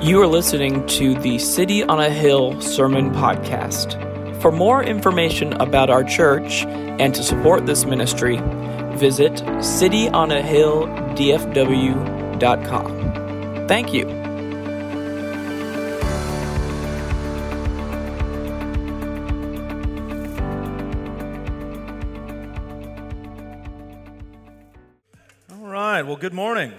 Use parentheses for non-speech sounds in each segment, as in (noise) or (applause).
You are listening to the City on a Hill Sermon Podcast. For more information about our church and to support this ministry, visit cityonahilldfw.com. Thank you. All right, well, good morning.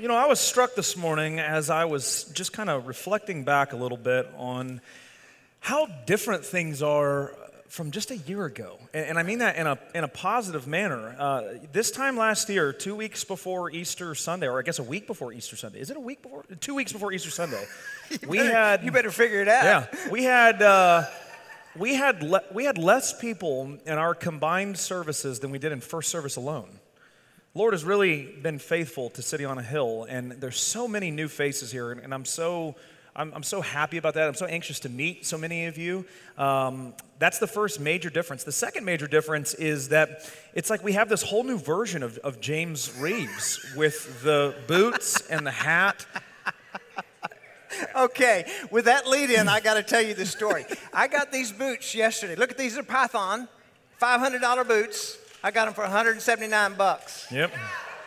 You know, I was struck this morning as I was just kind of reflecting back a little bit on how different things are from just a year ago. And, and I mean that in a, in a positive manner. Uh, this time last year, two weeks before Easter Sunday, or I guess a week before Easter Sunday, is it a week before? Two weeks before Easter Sunday. (laughs) we better- had. you better figure it out. Yeah, we had. Uh, we had, le- we had less people in our combined services than we did in first service alone. Lord has really been faithful to City on a Hill, and there's so many new faces here, and, I'm so I'm, I'm so happy about that. I'm so anxious to meet so many of you. Um, that's the first major difference. The second major difference is that it's like we have this whole new version of, of James Reeves with the boots and the hat. Okay, with that lead in, I got to tell you the story. I got these boots yesterday. Look at these, they're Python, $500 boots. I got them for 179 bucks. Yep,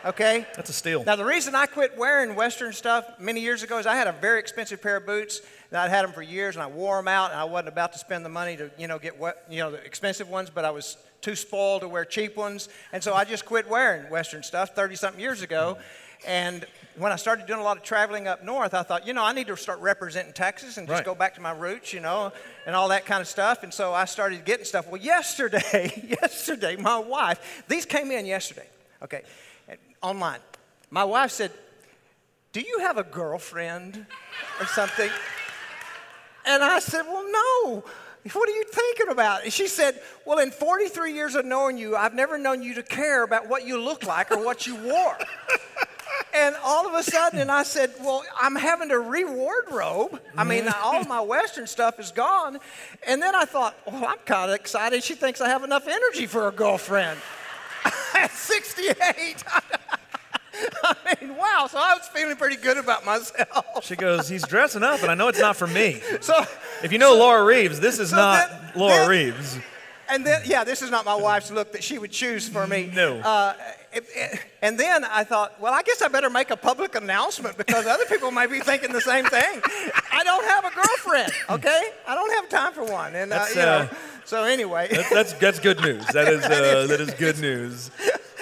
Okay? that's a steal. Now, the reason I quit wearing Western stuff many years ago is I had a very expensive pair of boots, and I'd had them for years, and I wore them out, and I wasn't about to spend the money to, you know, get what, you know, the expensive ones, but I was too spoiled to wear cheap ones, and so I just quit wearing Western stuff 30 something years ago. And when I started doing a lot of traveling up north, I thought, you know, I need to start representing Texas and just Right. go back to my roots, you know, and all that kind of stuff. And so I started getting stuff. Well, yesterday, (laughs) yesterday, my wife, these came in yesterday, okay, online. My wife said, Do you have a girlfriend or something? And I said, Well, no. What are you thinking about? And she said, Well, in 43 years of knowing you, I've never known you to care about what you look like or what you wore. (laughs) And all of a sudden, and I said, Well, I'm having to re wardrobe. I mean, all my Western stuff is gone. And then I thought, Well, I'm kind of excited. She thinks I have enough energy for a girlfriend. (laughs) At 68. (laughs) I mean, wow. So I was feeling pretty good about myself. She goes, he's dressing up, and I know it's not for me. (laughs) So, If you know Laura Reeves, this is So not then- Laura then- Reeves. and then, yeah, this is not my wife's look that she would choose for me. No. Uh, and then I thought, well, I guess I better make a public announcement because other people might be thinking the same thing. (laughs) I don't have a girlfriend, okay? I don't have time for one. And, uh, you know, uh, so anyway, That's, that's, that's good news. That is, uh, (laughs) that is good news.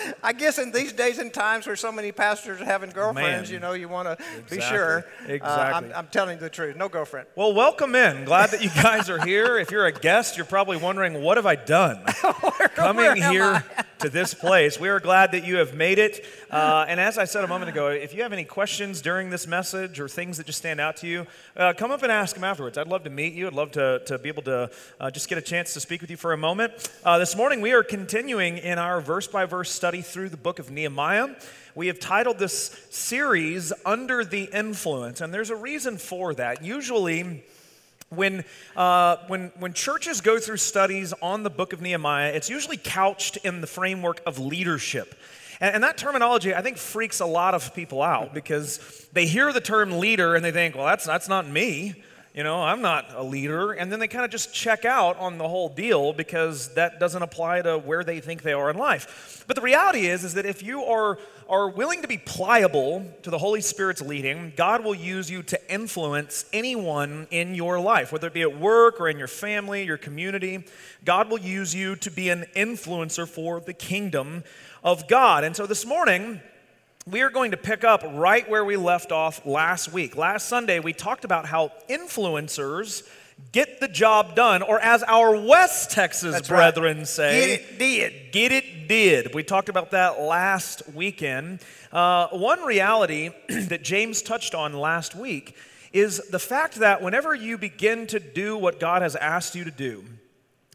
(laughs) I guess in these days and times where so many pastors are having girlfriends, Man. you know, you want to be Exactly. sure. Uh, I'm, I'm telling you the truth. No girlfriend. Well, welcome in. Glad that you guys are here. If you're a guest, you're probably wondering, what have I done? (laughs) Coming where here to this place. We are glad that you have made it. Uh, and as I said a moment ago, if you have any questions during this message or things that just stand out to you, uh, come up and ask them afterwards. I'd love to meet you. I'd love to, to be able to uh, just get a chance to speak with you for a moment. Uh, this morning, we are continuing in our verse by verse study through the book of Nehemiah. We have titled this series Under the Influence, and there's a reason for that. Usually, when, uh, when, when churches go through studies on the book of Nehemiah, it's usually couched in the framework of leadership. And, and that terminology, I think, freaks a lot of people out because they hear the term leader and they think, well, that's, that's not me. You know, I'm not a leader. And then they kind of just check out on the whole deal because that doesn't apply to where they think they are in life. But the reality is, is that if you are, are willing to be pliable to the Holy Spirit's leading, God will use you to influence anyone in your life, whether it be at work or in your family, your community. God will use you to be an influencer for the kingdom of God. And so this morning, we are going to pick up right where we left off last week. Last Sunday, we talked about how influencers get the job done, or as our West Texas That's right. brethren say, Get it did. Get it did. We talked about that last weekend. Uh, one reality (clears throat) that James touched on last week is the fact that whenever you begin to do what God has asked you to do,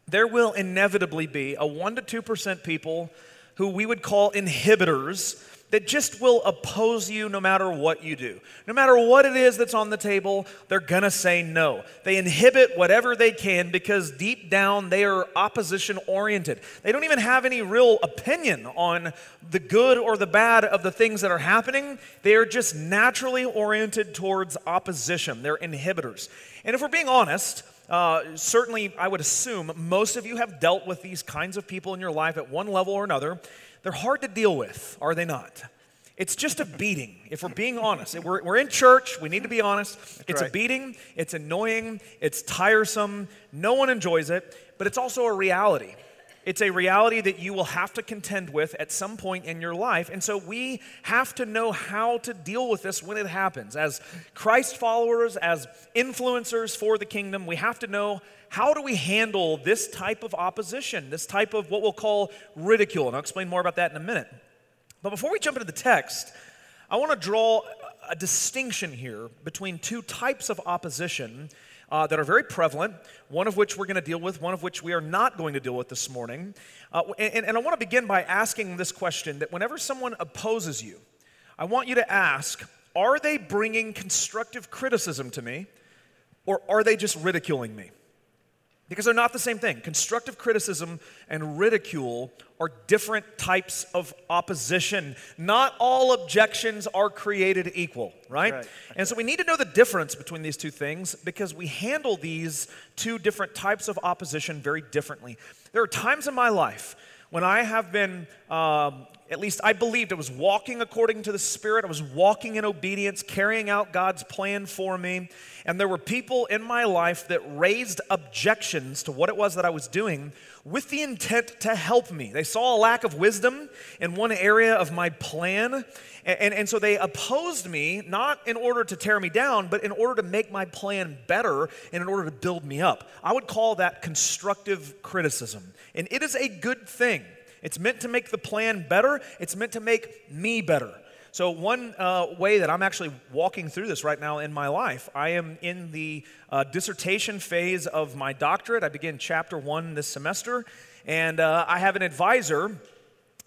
there will inevitably be a 1% to 2% people who we would call inhibitors that just will oppose you no matter what you do. No matter what it is that's on the table, they're going to say no. They inhibit whatever they can because deep down they are opposition oriented. They don't even have any real opinion on the good or the bad of the things that are happening. They are just naturally oriented towards opposition. They're inhibitors. And if we're being honest, uh, certainly, I would assume most of you have dealt with these kinds of people in your life at one level or another. They're hard to deal with, are they not? It's just a beating, if we're being honest. We're, we're in church, we need to be honest. That's it's right. a beating, it's annoying, it's tiresome, no one enjoys it, but it's also a reality. It's a reality that you will have to contend with at some point in your life. And so we have to know how to deal with this when it happens. As Christ followers, as influencers for the kingdom, we have to know how do we handle this type of opposition, this type of what we'll call ridicule. And I'll explain more about that in a minute. But before we jump into the text, I want to draw a distinction here between two types of opposition uh, that are very prevalent, one of which we're going to deal with, one of which we are not going to deal with this morning. Uh, and, and I want to begin by asking this question that whenever someone opposes you, I want you to ask are they bringing constructive criticism to me, or are they just ridiculing me? Because they're not the same thing. Constructive criticism and ridicule are different types of opposition. Not all objections are created equal, right? right. And so we need to know the difference between these two things because we handle these two different types of opposition very differently. There are times in my life when I have been um, at least I believed I was walking according to the Spirit. I was walking in obedience, carrying out God's plan for me. And there were people in my life that raised objections to what it was that I was doing with the intent to help me. They saw a lack of wisdom in one area of my plan. And, and, and so they opposed me, not in order to tear me down, but in order to make my plan better and in order to build me up. I would call that constructive criticism. And it is a good thing. It's meant to make the plan better, it's meant to make me better. So, one uh, way that I'm actually walking through this right now in my life, I am in the uh, dissertation phase of my doctorate. I begin chapter one this semester, and uh, I have an advisor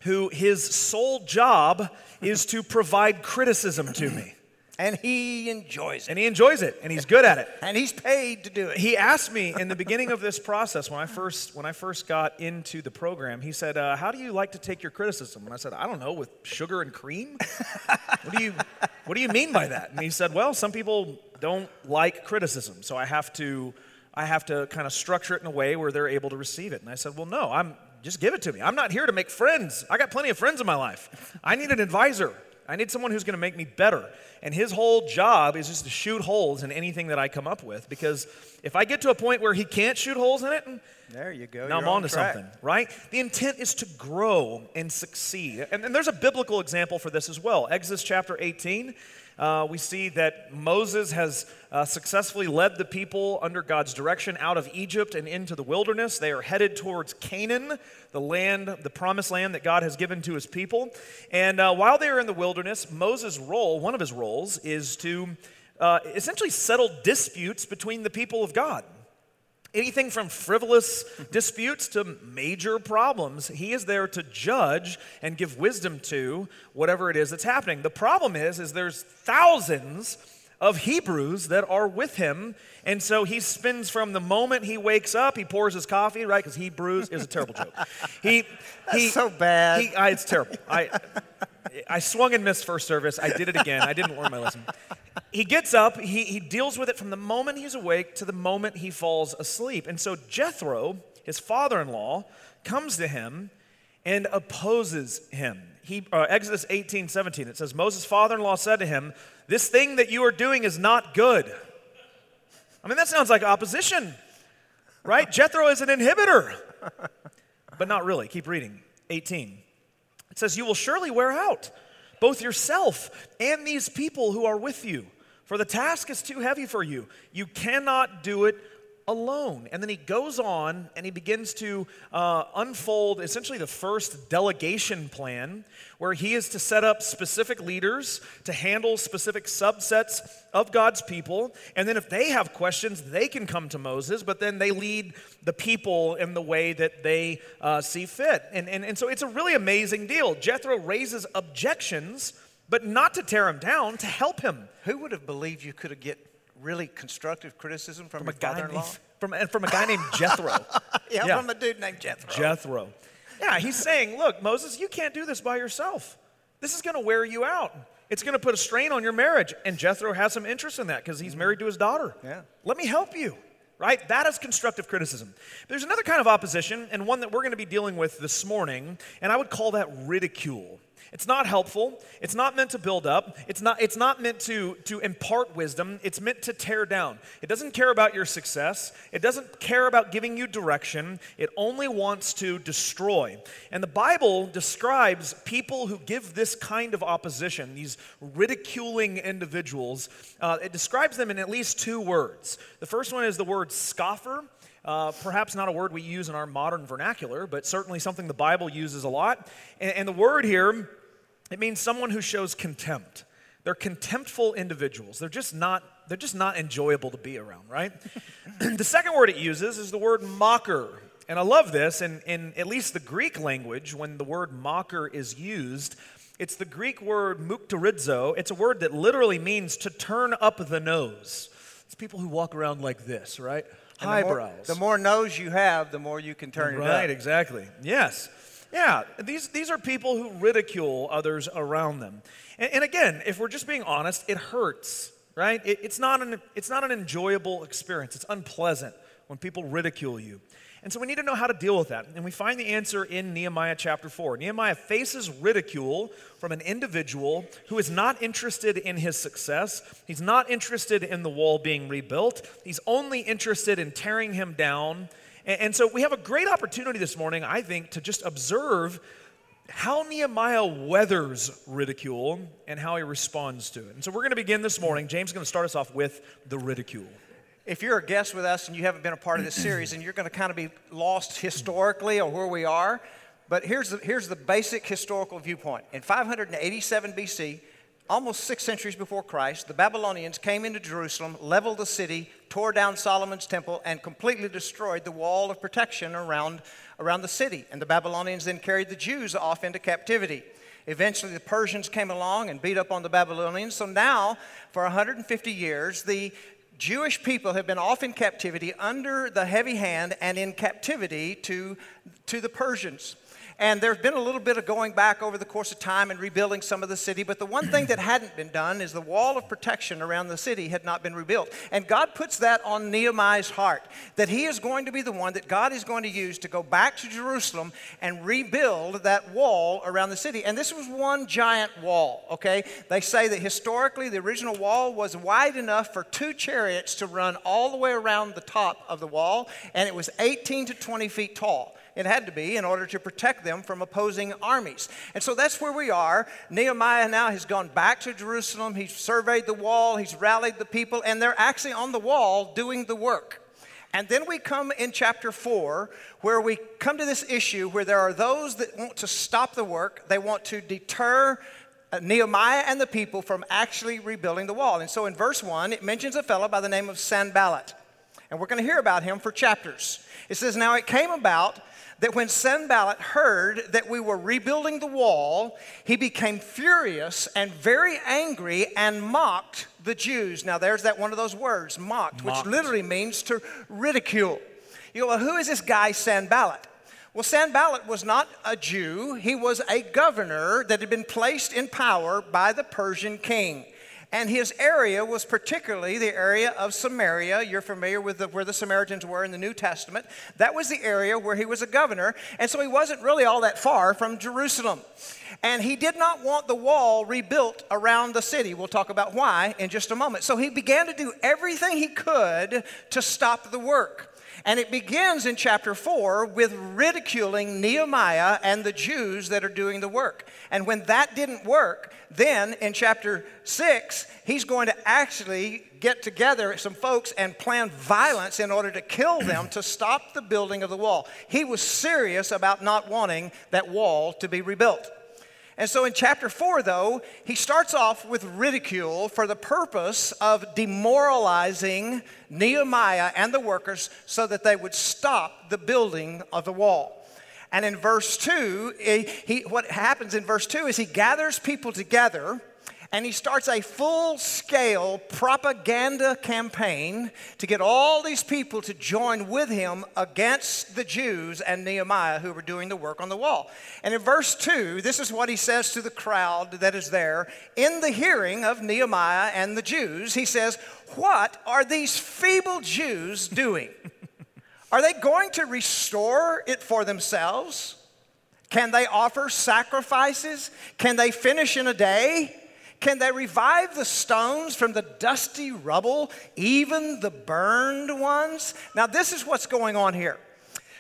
who his sole job is to provide criticism to me. And he enjoys it. And he enjoys it, and he's good at it. and he's paid to do it. He asked me in the beginning of this process when I first when I first got into the program. He said, uh, "How do you like to take your criticism?" And I said, "I don't know, with sugar and cream." what do you What do you mean by that? And he said, "Well, some people don't like criticism, so I have to." I have to kind of structure it in a way where they're able to receive it. And I said, Well, no, I'm just give it to me. I'm not here to make friends. I got plenty of friends in my life. I need an advisor. I need someone who's going to make me better. And his whole job is just to shoot holes in anything that I come up with. Because if I get to a point where he can't shoot holes in it, mm, there you go. Now I'm on to something, right? The intent is to grow and succeed. And, and there's a biblical example for this as well. Exodus chapter 18 uh, we see that Moses has uh, successfully led the people under God's direction out of Egypt and into the wilderness. They are headed towards Canaan, the land, the promised land that God has given to his people. And uh, while they are in the wilderness, Moses' role, one of his roles, is to uh, essentially settle disputes between the people of God. Anything from frivolous disputes to major problems, he is there to judge and give wisdom to whatever it is that's happening. The problem is is there's thousands of Hebrews that are with him. And so he spends from the moment he wakes up, he pours his coffee, right? Because Hebrews is a terrible joke. He, (laughs) he, so bad. He, I, it's terrible. I, I swung and missed first service. I did it again. I didn't learn my lesson he gets up, he, he deals with it from the moment he's awake to the moment he falls asleep. And so Jethro, his father in law, comes to him and opposes him. He, uh, Exodus 18 17, it says, Moses' father in law said to him, This thing that you are doing is not good. I mean, that sounds like opposition, right? Jethro is an inhibitor, but not really. Keep reading. 18. Says, You will surely wear out both yourself and these people who are with you. For the task is too heavy for you. You cannot do it alone. And then he goes on and he begins to uh, unfold essentially the first delegation plan, where he is to set up specific leaders to handle specific subsets of God's people. And then if they have questions, they can come to Moses, but then they lead the people in the way that they uh, see fit. And, and, and so it's a really amazing deal. Jethro raises objections, but not to tear him down, to help him. Who would have believed you could have get really constructive criticism from, From a guy father-in-law? named, from, and from a guy named Jethro. (laughs) yeah, Yeah. from a dude named Jethro. Jethro. Yeah, he's saying, look, Moses, you can't do this by yourself. This is going to wear you out. It's going to put a strain on your marriage. And Jethro has some interest in that because he's mm. married to his daughter. Yeah. Let me help you. Right? That is constructive criticism. There's another kind of opposition, and one that we're going to be dealing with this morning, and I would call that ridicule. It's not helpful. It's not meant to build up. It's not, it's not meant to, to impart wisdom. It's meant to tear down. It doesn't care about your success. It doesn't care about giving you direction. It only wants to destroy. And the Bible describes people who give this kind of opposition, these ridiculing individuals, uh, it describes them in at least two words. The first one is the word scoffer. Uh, perhaps not a word we use in our modern vernacular, but certainly something the Bible uses a lot. And, and the word here, it means someone who shows contempt. They're contemptful individuals. They're just not, they're just not enjoyable to be around, right? (clears throat) the second word it uses is the word mocker. And I love this. In, in at least the Greek language, when the word mocker is used, it's the Greek word mukterizo. It's a word that literally means to turn up the nose. It's people who walk around like this, right? And the more- Eyebrows. The more, nose you have, the more you can turn it Right, exactly. Yes. Yeah, these, these are people who ridicule others around them. And, and again, if we're just being honest, it hurts, right? It, it's, not an, it's not an enjoyable experience, it's unpleasant when people ridicule you. And so we need to know how to deal with that. And we find the answer in Nehemiah chapter 4. Nehemiah faces ridicule from an individual who is not interested in his success. He's not interested in the wall being rebuilt. He's only interested in tearing him down. And, and so we have a great opportunity this morning, I think, to just observe how Nehemiah weathers ridicule and how he responds to it. And so we're going to begin this morning. James is going to start us off with the ridicule. If you're a guest with us and you haven't been a part of this series, and you're going to kind of be lost historically or where we are, but here's the, here's the basic historical viewpoint. In 587 BC, almost six centuries before Christ, the Babylonians came into Jerusalem, leveled the city, tore down Solomon's temple, and completely destroyed the wall of protection around, around the city. And the Babylonians then carried the Jews off into captivity. Eventually, the Persians came along and beat up on the Babylonians. So now, for 150 years, the Jewish people have been off in captivity under the heavy hand and in captivity to, to the Persians. And there's been a little bit of going back over the course of time and rebuilding some of the city. But the one thing that hadn't been done is the wall of protection around the city had not been rebuilt. And God puts that on Nehemiah's heart that he is going to be the one that God is going to use to go back to Jerusalem and rebuild that wall around the city. And this was one giant wall, okay? They say that historically the original wall was wide enough for two chariots to run all the way around the top of the wall, and it was 18 to 20 feet tall. It had to be in order to protect them from opposing armies. And so that's where we are. Nehemiah now has gone back to Jerusalem. He's surveyed the wall, he's rallied the people, and they're actually on the wall doing the work. And then we come in chapter 4 where we come to this issue where there are those that want to stop the work, they want to deter uh, Nehemiah and the people from actually rebuilding the wall. And so in verse 1, it mentions a fellow by the name of Sanballat. And we're going to hear about him for chapters. It says, Now it came about that when Sanballat heard that we were rebuilding the wall, he became furious and very angry and mocked the Jews. Now there's that one of those words, mocked, Mocked. which literally means to ridicule. You go, well, who is this guy Sanballat? Well, Sanballat was not a Jew. He was a governor that had been placed in power by the Persian king. And his area was particularly the area of Samaria. You're familiar with the, where the Samaritans were in the New Testament. That was the area where he was a governor. And so he wasn't really all that far from Jerusalem. And he did not want the wall rebuilt around the city. We'll talk about why in just a moment. So he began to do everything he could to stop the work. And it begins in chapter 4 with ridiculing Nehemiah and the Jews that are doing the work. And when that didn't work, then in chapter 6, he's going to actually get together some folks and plan violence in order to kill (clears throat) them to stop the building of the wall. He was serious about not wanting that wall to be rebuilt. And so in chapter 4, though, he starts off with ridicule for the purpose of demoralizing Nehemiah and the workers so that they would stop the building of the wall. And in verse 2, he, what happens in verse 2 is he gathers people together and he starts a full scale propaganda campaign to get all these people to join with him against the Jews and Nehemiah who were doing the work on the wall. And in verse 2, this is what he says to the crowd that is there in the hearing of Nehemiah and the Jews. He says, What are these feeble Jews doing? (laughs) Are they going to restore it for themselves? Can they offer sacrifices? Can they finish in a day? Can they revive the stones from the dusty rubble, even the burned ones? Now, this is what's going on here.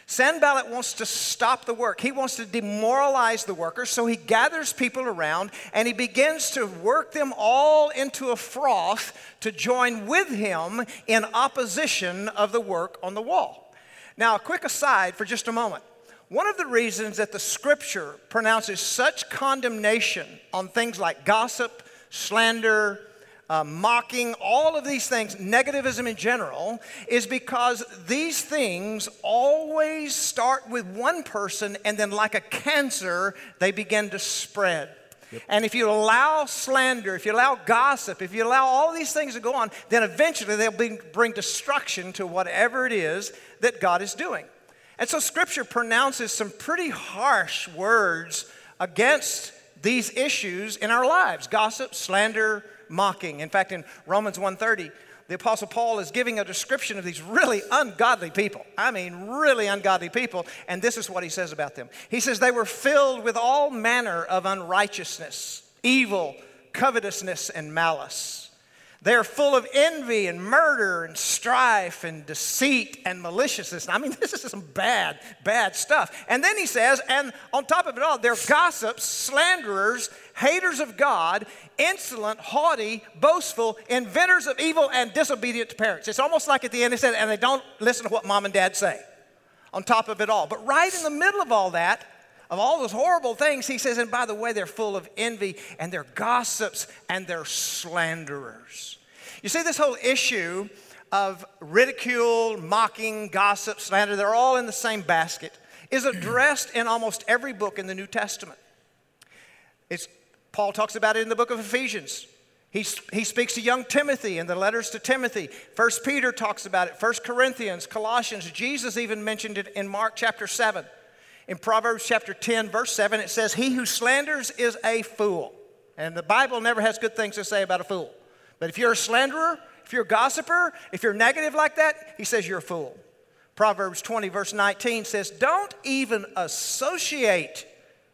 Sanballat wants to stop the work. He wants to demoralize the workers, so he gathers people around and he begins to work them all into a froth to join with him in opposition of the work on the wall. Now, a quick aside for just a moment. One of the reasons that the scripture pronounces such condemnation on things like gossip, slander, uh, mocking, all of these things, negativism in general, is because these things always start with one person and then, like a cancer, they begin to spread. And if you allow slander, if you allow gossip, if you allow all these things to go on, then eventually they'll bring, bring destruction to whatever it is that God is doing. And so Scripture pronounces some pretty harsh words against these issues in our lives gossip, slander, mocking. In fact, in Romans 1:30, the apostle Paul is giving a description of these really ungodly people. I mean, really ungodly people, and this is what he says about them. He says they were filled with all manner of unrighteousness, evil, covetousness and malice. They're full of envy and murder and strife and deceit and maliciousness. I mean, (laughs) this is some bad, bad stuff. And then he says, and on top of it all, they're gossips, slanderers, haters of God, insolent, haughty, boastful, inventors of evil, and disobedient to parents. It's almost like at the end he said, and they don't listen to what mom and dad say on top of it all. But right in the middle of all that, of all those horrible things, he says, and by the way, they're full of envy and they're gossips and they're slanderers. You see, this whole issue of ridicule, mocking, gossip, slander, they're all in the same basket, is addressed in almost every book in the New Testament. It's, Paul talks about it in the book of Ephesians. He, he speaks to young Timothy in the letters to Timothy. First Peter talks about it. First Corinthians, Colossians. Jesus even mentioned it in Mark chapter 7. In Proverbs chapter 10, verse 7, it says, He who slanders is a fool. And the Bible never has good things to say about a fool. But if you're a slanderer, if you're a gossiper, if you're negative like that, he says you're a fool. Proverbs 20, verse 19 says, Don't even associate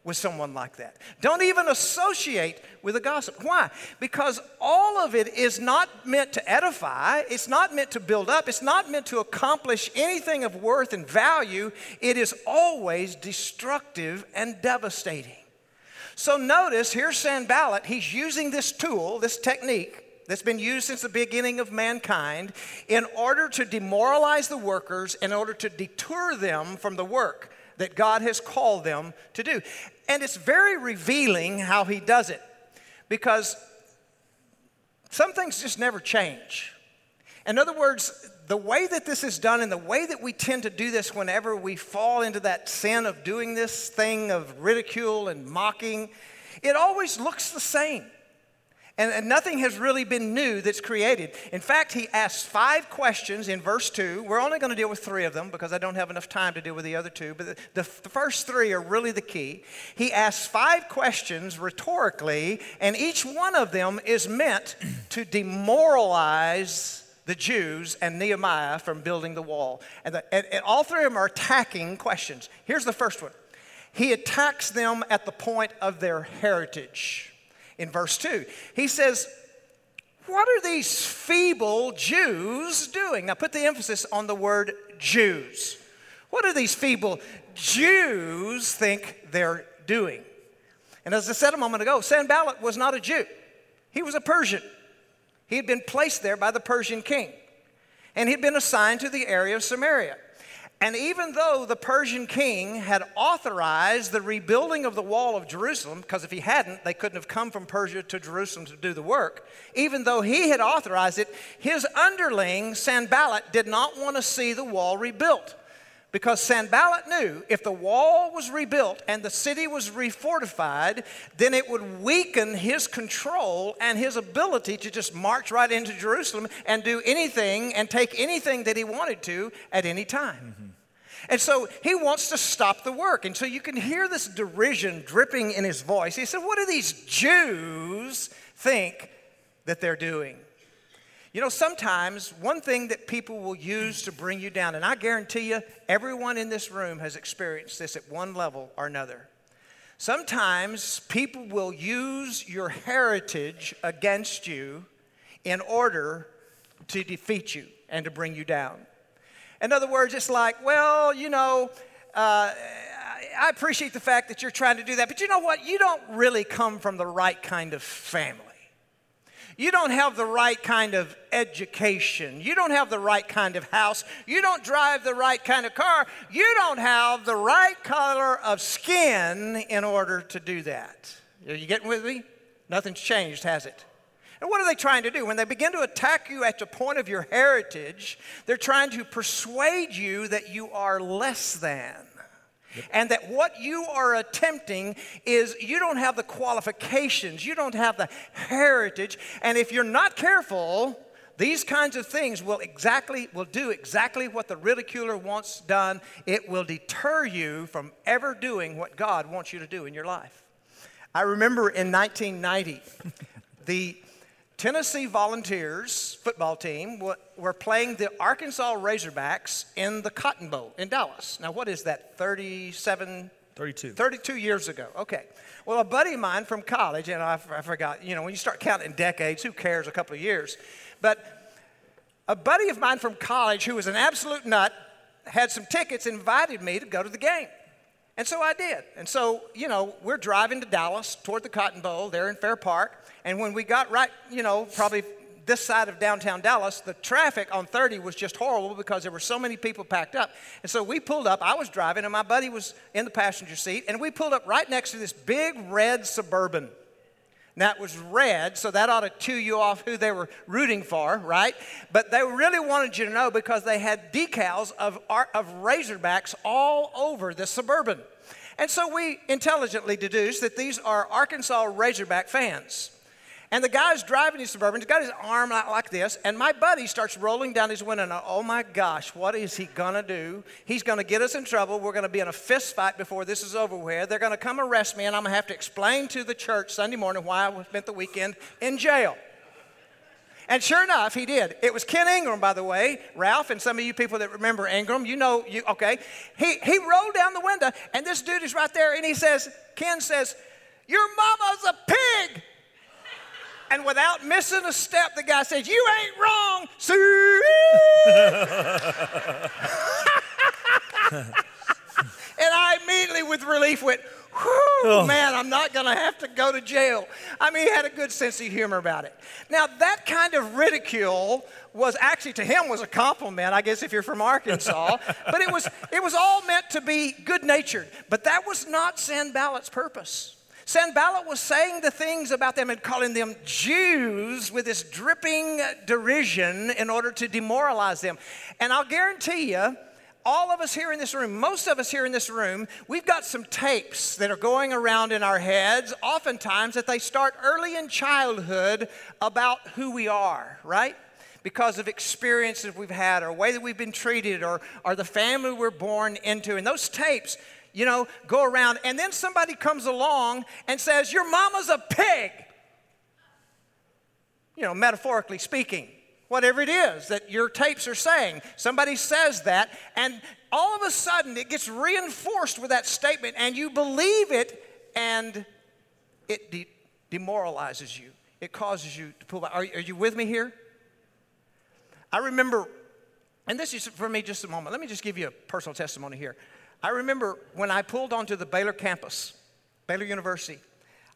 with someone like that. Don't even associate with a gossip. Why? Because all of it is not meant to edify, it's not meant to build up, it's not meant to accomplish anything of worth and value. It is always destructive and devastating. So notice here's Sanballat, he's using this tool, this technique that's been used since the beginning of mankind in order to demoralize the workers, in order to deter them from the work that God has called them to do. And it's very revealing how he does it because some things just never change. In other words, the way that this is done and the way that we tend to do this whenever we fall into that sin of doing this thing of ridicule and mocking, it always looks the same. And, and, nothing has really been new that's created. In fact, he asks five questions in verse 2. We're only going to deal with three of them because I don't have enough time to deal with the other two, but the, the, first three are really the key. He asks five questions rhetorically, and each one of them is meant to demoralize the Jews and Nehemiah from building the wall. And, the, and, and all three of them are attacking questions. Here's the first one He attacks them at the point of their heritage in verse 2. He says, What are these feeble Jews doing? Now put the emphasis on the word Jews. What do these feeble Jews think they're doing? And as I said a moment ago, Sanballat was not a Jew, he was a Persian. He had been placed there by the Persian king, and he'd been assigned to the area of Samaria. And even though the Persian king had authorized the rebuilding of the wall of Jerusalem, because if he hadn't, they couldn't have come from Persia to Jerusalem to do the work, even though he had authorized it, his underling, Sanballat, did not want to see the wall rebuilt. Because Sanballat knew if the wall was rebuilt and the city was refortified, then it would weaken his control and his ability to just march right into Jerusalem and do anything and take anything that he wanted to at any time. Mm-hmm. And so he wants to stop the work. And so you can hear this derision dripping in his voice. He said, What do these Jews think that they're doing? You know, sometimes one thing that people will use to bring you down, and I guarantee you, everyone in this room has experienced this at one level or another. Sometimes people will use your heritage against you in order to defeat you and to bring you down. In other words, it's like, well, you know, uh, I appreciate the fact that you're trying to do that, but you know what? You don't really come from the right kind of family. You don't have the right kind of education. You don't have the right kind of house. You don't drive the right kind of car. You don't have the right color of skin in order to do that. Are you getting with me? Nothing's changed, has it? And what are they trying to do? When they begin to attack you at the point of your heritage, they're trying to persuade you that you are less than. And that what you are attempting is you don't have the qualifications, you don't have the heritage, and if you're not careful, these kinds of things will exactly will do exactly what the ridiculer wants done. It will deter you from ever doing what God wants you to do in your life. I remember in 1990, (laughs) the Tennessee Volunteers football team were playing the Arkansas Razorbacks in the Cotton Bowl in Dallas. Now, what is that, 37? 32. 32 years ago. Okay. Well, a buddy of mine from college, and I, I forgot, you know, when you start counting decades, who cares, a couple of years. But a buddy of mine from college who was an absolute nut had some tickets, invited me to go to the game. And so I did. And so, you know, we're driving to Dallas toward the Cotton Bowl there in Fair Park. And when we got right, you know, probably this side of downtown Dallas, the traffic on 30 was just horrible because there were so many people packed up. And so we pulled up. I was driving, and my buddy was in the passenger seat, and we pulled up right next to this big red suburban. It was red, so that ought to chew you off who they were rooting for, right? But they really wanted you to know because they had decals of, of Razorbacks all over the suburban. And so we intelligently deduced that these are Arkansas Razorback fans. And the guy's driving his Suburban, he's got his arm out like this, and my buddy starts rolling down his window. And oh my gosh, what is he gonna do? He's gonna get us in trouble. We're gonna be in a fist fight before this is over with. They're gonna come arrest me, and I'm gonna have to explain to the church Sunday morning why I spent the weekend in jail. And sure enough, he did. It was Ken Ingram, by the way, Ralph, and some of you people that remember Ingram, you know, you okay. He he rolled down the window, and this dude is right there, and he says, Ken says, Your mama's a pig. And without missing a step, the guy says, You ain't wrong, sir. (laughs) and I immediately, with relief, went, oh. man, I'm not going to have to go to jail. I mean, he had a good sense of humor about it. Now, that kind of ridicule was actually to him was a compliment, I guess, if you're from Arkansas. (laughs) but it was, it was all meant to be good natured. But that was not Sanballat's purpose. Sanballat was saying the things about them and calling them Jews with this dripping derision in order to demoralize them. And I'll guarantee you, all of us here in this room, most of us here in this room, we've got some tapes that are going around in our heads, oftentimes that they start early in childhood about who we are, right? Because of experiences we've had, or way that we've been treated, or, or the family we're born into. And those tapes, you know, go around, and then somebody comes along and says, Your mama's a pig. You know, metaphorically speaking, whatever it is that your tapes are saying. Somebody says that, and all of a sudden it gets reinforced with that statement, and you believe it, and it de- demoralizes you. it causes you to pull back. Are, are you with me here? I remember, and this is for me just a moment. Let me just give you a personal testimony here. I remember when I pulled onto the Baylor campus, Baylor University,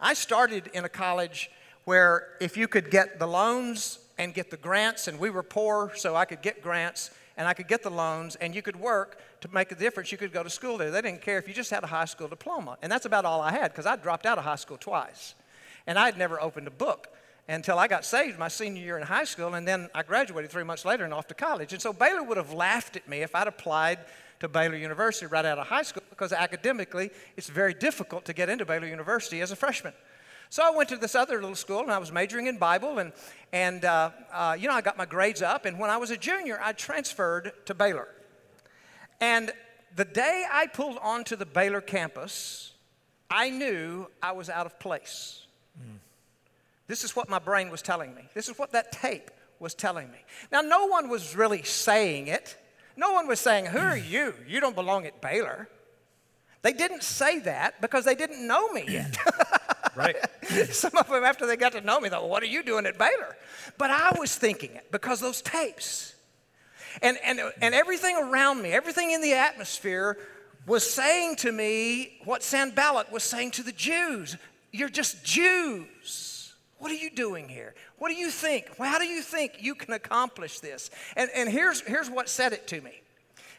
I started in a college where if you could get the loans and get the grants, and we were poor, so I could get grants and I could get the loans, and you could work to make a difference. You could go to school there. They didn't care if you just had a high school diploma. And that's about all I had because I dropped out of high school twice. And I had never opened a book until I got saved my senior year in high school, and then I graduated three months later and off to college. And so Baylor would have laughed at me if I'd applied to Baylor University right out of high school because academically it's very difficult to get into Baylor University as a freshman. So I went to this other little school and I was majoring in Bible and, and uh, uh, you know, I got my grades up. And when I was a junior, I transferred to Baylor. And the day I pulled onto the Baylor campus, I knew I was out of place. Mm. This is what my brain was telling me. This is what that tape was telling me. Now, no one was really saying it. No one was saying, Who are you? You don't belong at Baylor. They didn't say that because they didn't know me yet. (laughs) right. Some of them, after they got to know me, thought, What are you doing at Baylor? But I was thinking it because those tapes and, and, and everything around me, everything in the atmosphere was saying to me what Sanballat was saying to the Jews You're just Jews. What are you doing here? What do you think? How do you think you can accomplish this? And, and here's, here's what said it to me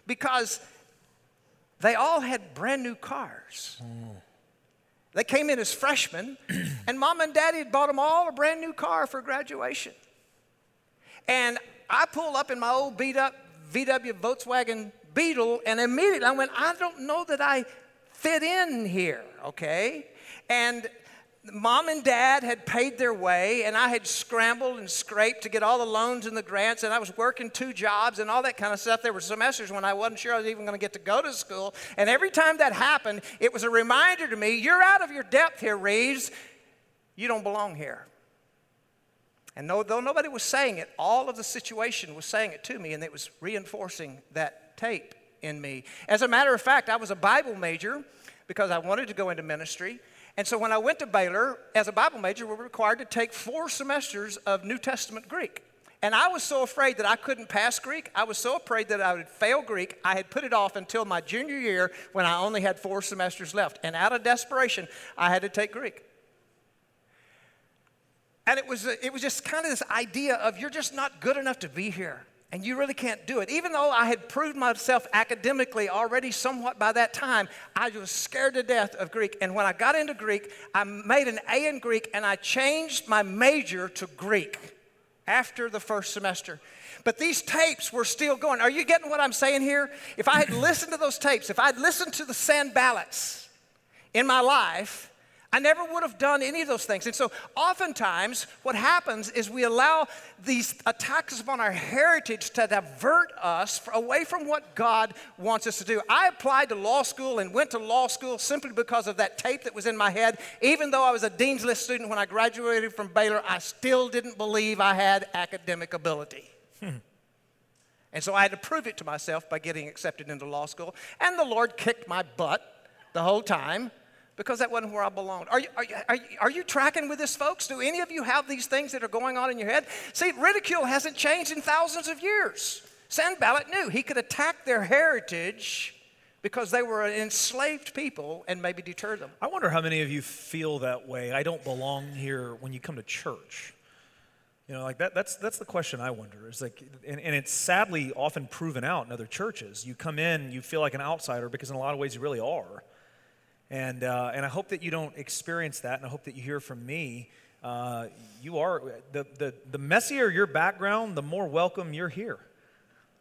because they all had brand new cars. Mm. They came in as freshmen, (clears throat) and mom and daddy had bought them all a brand new car for graduation. And I pulled up in my old beat up VW Volkswagen Beetle, and immediately I went, I don't know that I fit in here, okay? And mom and dad had paid their way, and I had scrambled and scraped to get all the loans and the grants, and I was working two jobs and all that kind of stuff. There were semesters when I wasn't sure I was even going to get to go to school. And every time that happened, it was a reminder to me you're out of your depth here, Reeves. You don't belong here. And though nobody was saying it, all of the situation was saying it to me, and it was reinforcing that tape in me. As a matter of fact, I was a Bible major because I wanted to go into ministry. And so when I went to Baylor as a Bible major, we were required to take four semesters of New Testament Greek. And I was so afraid that I couldn't pass Greek. I was so afraid that I would fail Greek. I had put it off until my junior year when I only had four semesters left. And out of desperation, I had to take Greek. And it was, it was just kind of this idea of you're just not good enough to be here and you really can't do it. Even though I had proved myself academically already somewhat by that time, I was scared to death of Greek. And when I got into Greek, I made an A in Greek and I changed my major to Greek after the first semester. But these tapes were still going. Are you getting what I'm saying here? If I had listened to those tapes, if I'd listened to the Sanballats in my life, I never would have done any of those things. And so, oftentimes, what happens is we allow these attacks upon our heritage to divert us away from what God wants us to do. I applied to law school and went to law school simply because of that tape that was in my head. Even though I was a Dean's List student when I graduated from Baylor, I still didn't believe I had academic ability. (laughs) And so I had to prove it to myself by getting accepted into law school. And the Lord kicked my butt the whole time because that wasn't where I belonged. Are you, are, you, are, you, are you tracking with this, folks? Do any of you have these things that are going on in your head? See, ridicule hasn't changed in thousands of years. Sanballat knew he could attack their heritage because they were an enslaved people and maybe deter them. I wonder how many of you feel that way. I don't belong here when you come to church. You know, like that, that's, that's the question I wonder. Is like, and, and it's sadly often proven out in other churches. You come in, you feel like an outsider because in a lot of ways you really are. And, uh, and I hope that you don't experience that, and I hope that you hear from me. Uh, you are, the, the, the messier your background, the more welcome you're here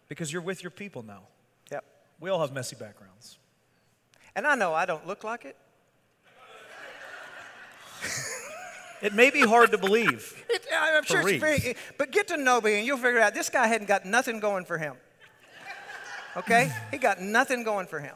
because you're with your people now. Yep. We all have messy backgrounds. And I know I don't look like it. (laughs) it may be hard to believe. (laughs) It, I'm sure it's very, but get to know me and you'll figure out this guy hadn't got nothing going for him. Okay? he got nothing going for him.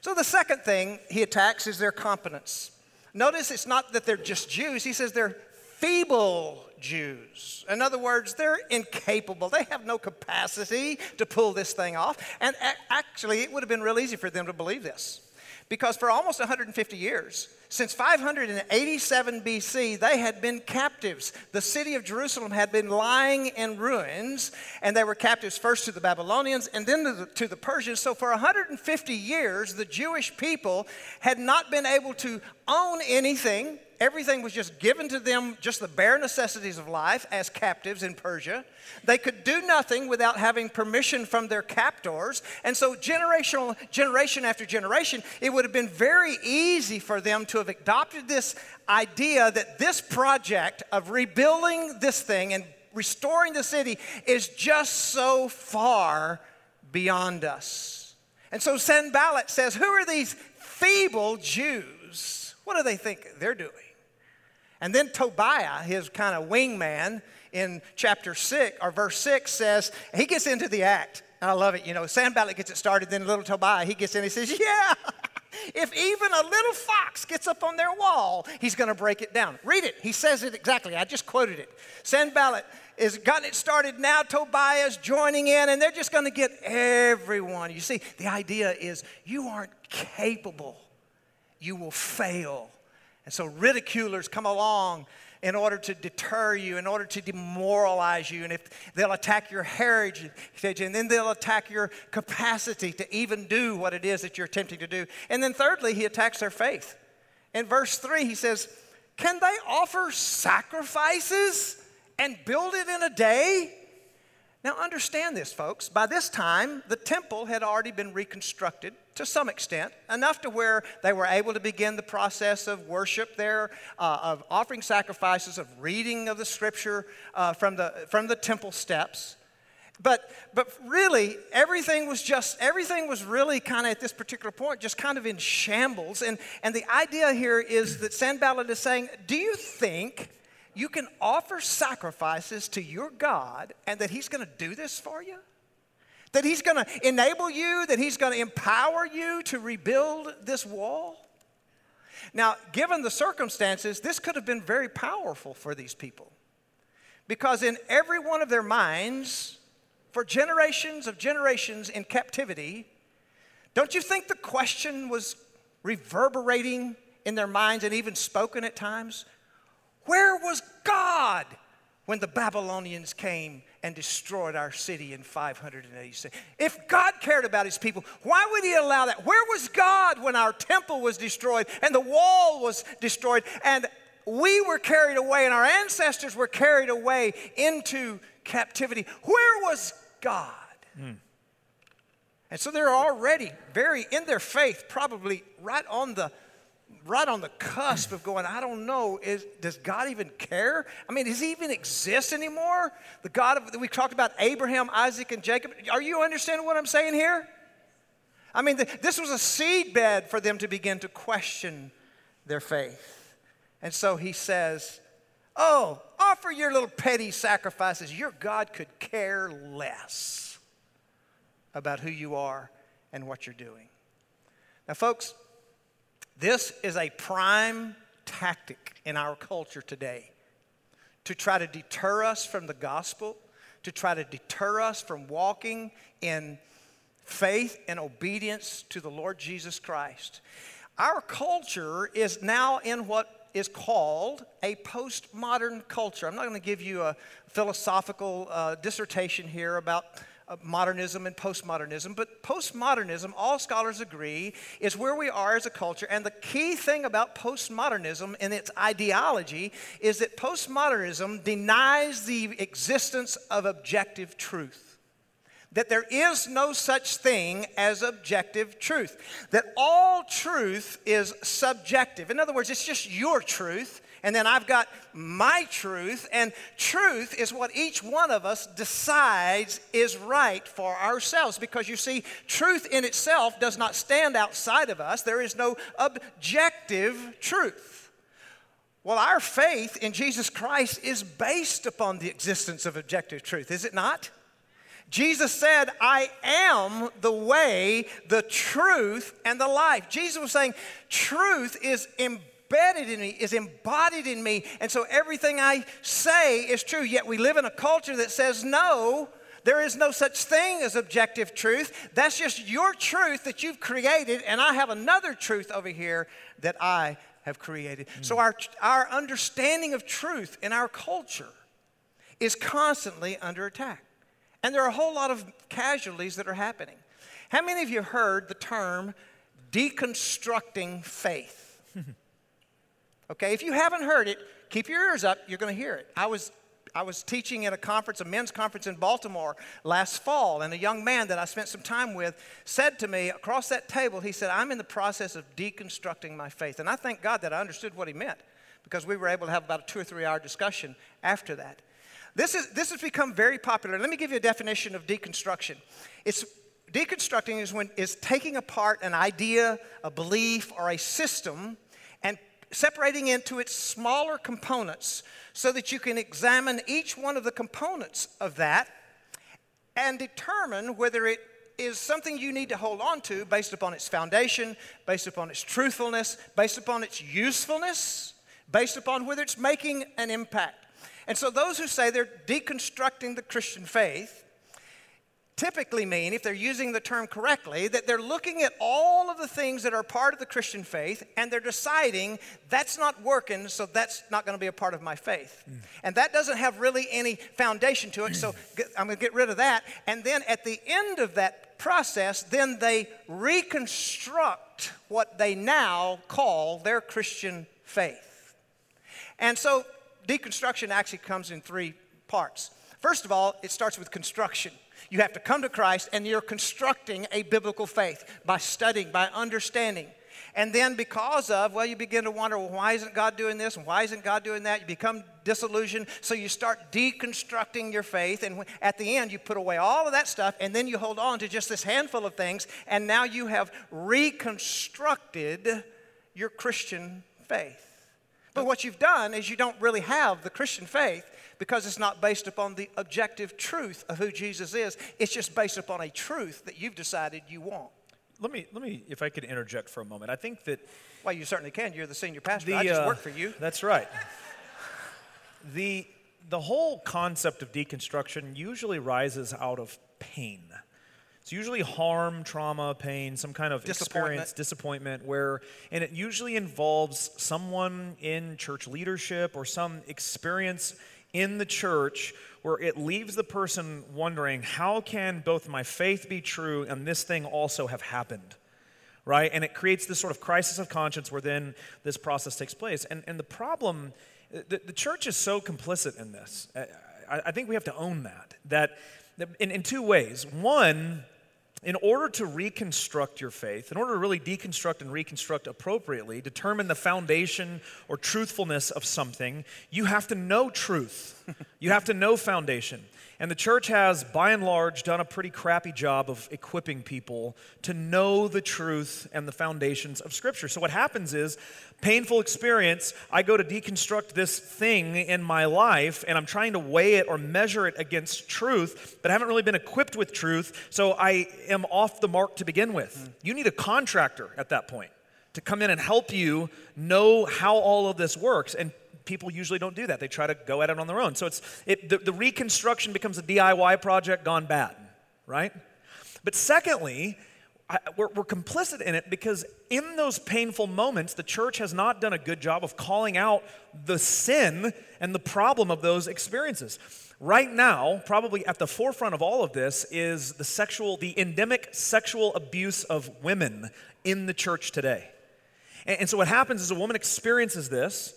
So the second thing he attacks is their competence. Notice it's not that they're just Jews, he says they're feeble Jews. In other words, they're incapable. They have no capacity to pull this thing off. And actually, it would have been real easy for them to believe this. Because for almost 150 years, Since 587 BC, they had been captives. The city of Jerusalem had been lying in ruins, and they were captives first to the Babylonians and then to the, to the, Persians. So, for 150 years, the Jewish people had not been able to own anything. Everything was just given to them, just the bare necessities of life as captives in Persia. They could do nothing without having permission from their captors. And so, generational, generation after generation, it would have been very easy for them to have adopted this idea that this project of rebuilding this thing and restoring the city is just so far beyond us. And so, Sanballat says, Who are these feeble Jews? What do they think they're doing? And then Tobiah, his kind of wingman in chapter 6 or verse 6 says, he gets into the act. And I love it. You know, Sanballat gets it started, then little Tobiah, he gets in, he says, Yeah, if even a little fox gets up on their wall, he's going to break it down. Read it. He says it exactly. I just quoted it. Sanballat is gotten it started now. Tobiah's joining in, and they're just going to get everyone. You see, the idea is you aren't capable, you will fail. And so ridiculers come along in order to deter you, in order to demoralize you. And if they'll attack your heritage, and then they'll attack your capacity to even do what it is that you're attempting to do. And then thirdly, he attacks their faith. In verse 3, he says, Can they offer sacrifices and build it in a day? Now, understand this, folks. By this time, the temple had already been reconstructed to some extent, enough to where they were able to begin the process of worship there, uh, of offering sacrifices, of reading of the scripture uh, from, the, from the temple steps. But, but really, everything was just, everything was really kind of at this particular point just kind of in shambles. And, and the idea here is that Sanballat is saying, Do you think you can offer sacrifices to your God and that He's going to do this for you? That He's going to enable you, that He's going to empower you to rebuild this wall? Now, given the circumstances, this could have been very powerful for these people. Because in every one of their minds, for generations of generations in captivity, don't you think the question was reverberating in their minds and even spoken at times? Where was God when the Babylonians came and destroyed our city in 586? If God cared about his people, why would he allow that? Where was God when our temple was destroyed and the wall was destroyed and we were carried away and our ancestors were carried away into captivity? Where was God? Mm. And so they're already very in their faith, probably right on the right on the cusp of going, I don't know, is, does God even care? I mean, does he even exist anymore? The God of, we talked about Abraham, Isaac, and Jacob. Are you understanding what I'm saying here? I mean, the, this was a seedbed for them to begin to question their faith. And so he says, Oh, offer your little petty sacrifices. Your God could care less about who you are and what you're doing. Now, folks, this is a prime tactic in our culture today to try to deter us from the gospel, to try to deter us from walking in faith and obedience to the Lord Jesus Christ. Our culture is now in what is called a postmodern culture. I'm not going to give you a philosophical uh, dissertation here about Uh, modernism and postmodernism, but postmodernism, all scholars agree, is where we are as a culture. And the key thing about postmodernism and its ideology is that postmodernism denies the existence of objective truth that there is no such thing as objective truth, that all truth is subjective. In other words, it's just your truth, and then I've got my truth, and truth is what each one of us decides is right for ourselves. Because you see, truth in itself does not stand outside of us, there is no objective truth. Well, our faith in Jesus Christ is based upon the existence of objective truth, is it not? Jesus said, I am the way, the truth, and the life. Jesus was saying, truth is embedded embedded in me, is embodied in me. And so everything I say is true. Yet we live in a culture that says, no, there is no such thing as objective truth. That's just your truth that you've created, and I have another truth over here that I have created. Hmm. So our, our understanding of truth in our culture is constantly under attack. And there are a whole lot of casualties that are happening. How many of you heard the term deconstructing faith? (laughs) okay, if you haven't heard it, keep your ears up, you're going to hear it. I was I was teaching at a conference, a men's conference in Baltimore last fall, and a young man that I spent some time with said to me across that table, he said, I'm in the process of deconstructing my faith. And I thank God that I understood what he meant because we were able to have about a two or three hour discussion after that. This, is, this has become very popular. Let me give you a definition of deconstruction. It's deconstructing is when is taking apart an idea, a belief, or a system separating into its smaller components so that you can examine each one of the components of that and determine whether it is something you need to hold on to based upon its foundation, based upon its truthfulness, based upon its usefulness, based upon whether it's making an impact. And so, those who say they're deconstructing the Christian faith typically mean, if they're using the term correctly, that they're looking at all of the things that are part of the Christian faith and they're deciding that's not working, so that's not going to be a part of my faith. Mm. And that doesn't have really any foundation to it, so I'm going to get rid of that. And then at the end of that process, then they reconstruct what they now call their Christian faith. And so deconstruction actually comes in three parts. First of all, it starts with construction. You have to come to Christ and you're constructing a biblical faith by studying, by understanding. And then, because of, well, you begin to wonder, well, why isn't God doing this? And why isn't God doing that? You become disillusioned. So you start deconstructing your faith. And at the end, you put away all of that stuff. And then you hold on to just this handful of things. And now you have reconstructed your Christian faith. But what you've done is you don't really have the Christian faith because it's not based upon the objective truth of who Jesus is. It's just based upon a truth that you've decided you want. Let me, let me, if I could interject for a moment. I think that. Well, you certainly can. You're the senior pastor. The, I just uh, work for you. That's right. (laughs) the, the whole concept of deconstruction usually rises out of pain. It's usually harm, trauma, pain, some kind of disappointment. experience, disappointment, where, and it usually involves someone in church leadership or some experience in the church where it leaves the person wondering, how can both my faith be true and this thing also have happened? Right? And it creates this sort of crisis of conscience where then this process takes place. And, and the problem, the, the church is so complicit in this. I, I think we have to own that. That in, in two ways. One, in order to reconstruct your faith, in order to really deconstruct and reconstruct appropriately, determine the foundation or truthfulness of something, you have to know truth. (laughs) you have to know foundation. And the church has, by and large, done a pretty crappy job of equipping people to know the truth and the foundations of Scripture. So, what happens is, painful experience, I go to deconstruct this thing in my life, and I'm trying to weigh it or measure it against truth, but I haven't really been equipped with truth, so I am off the mark to begin with. Mm. You need a contractor at that point to come in and help you know how all of this works. And people usually don't do that. They try to go at it on their own. So it's, it, the, the reconstruction becomes a DIY project gone bad, right? But secondly, I, we're, we're, complicit in it because in those painful moments, the church has not done a good job of calling out the sin and the problem of those experiences. Right now, probably at the forefront of all of this is the sexual, the endemic sexual abuse of women in the church today. And, and so what happens is a woman experiences this,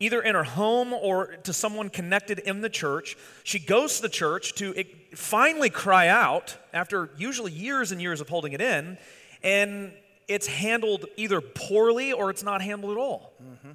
either in her home or to someone connected in the church. She goes to the church to finally cry out after usually years and years of holding it in, and it's handled either poorly or it's not handled at all. Mm-hmm.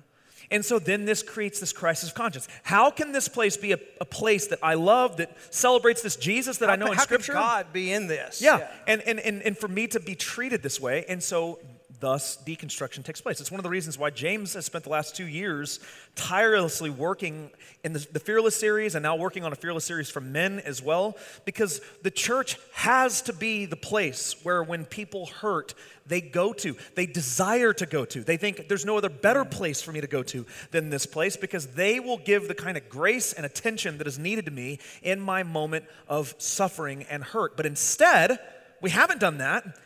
And so then this creates this crisis of conscience. How can this place be a, a place that I love, that celebrates this Jesus that how, I know in Scripture? How God be in this? Yeah, yeah. And, and, and, and for me to be treated this way. And so thus deconstruction takes place. It's one of the reasons why James has spent the last two years tirelessly working in the, the, Fearless series and now working on a Fearless series for men as well, because the church has to be the place where when people hurt, they go to, they desire to go to. They think there's no other better place for me to go to than this place because they will give the kind of grace and attention that is needed to me in my moment of suffering and hurt. But instead, we haven't done that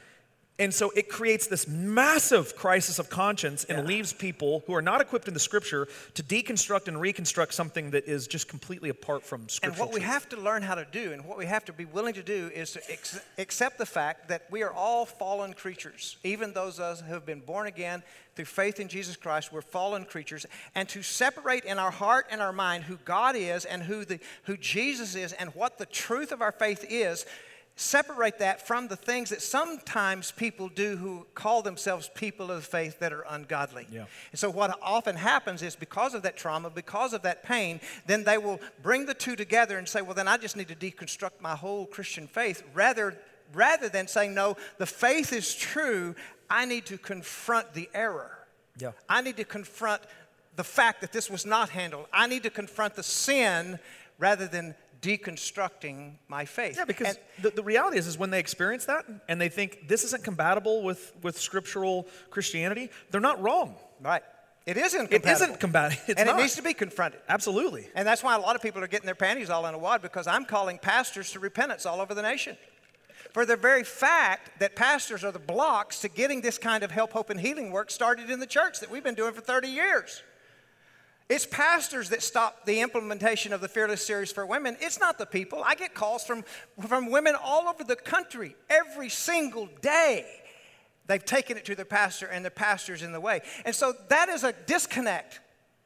And so it creates this massive crisis of conscience and leaves people who are not equipped in the scripture to deconstruct and reconstruct something that is just completely apart from scripture. And what we have to learn how to do, and what we have to be willing to do, is to ex- accept the fact that we are all fallen creatures. Even those of us who have been born again through faith in Jesus Christ, we're fallen creatures. And to separate in our heart and our mind who God is and who, the, who Jesus is and what the truth of our faith is separate that from the things that sometimes people do who call themselves people of the faith that are ungodly. Yeah. And so, what often happens is because of that trauma, because of that pain, then they will bring the two together and say, Well, then I just need to deconstruct my whole Christian faith rather, rather than saying, No, the faith is true. I need to confront the error. Yeah. I need to confront the fact that this was not handled. I need to confront the sin rather than deconstructing my faith. Yeah, because And- the, the reality is, is when they experience that and they think this isn't compatible with, with scriptural Christianity, they're not wrong. right. It is It isn't compatible. And not. it needs to be confronted. Absolutely. And that's why a lot of people are getting their panties all in a wad because I'm calling pastors to repentance all over the nation. For the very fact that pastors are the blocks to getting this kind of help, hope, and healing work started in the church that we've been doing for 30 years. It's pastors that stop the implementation of the Fearless Series for women. It's not the people. I get calls from, from women all over the country every single day. They've taken it to their pastor, and their pastor's in the way. And so that is a disconnect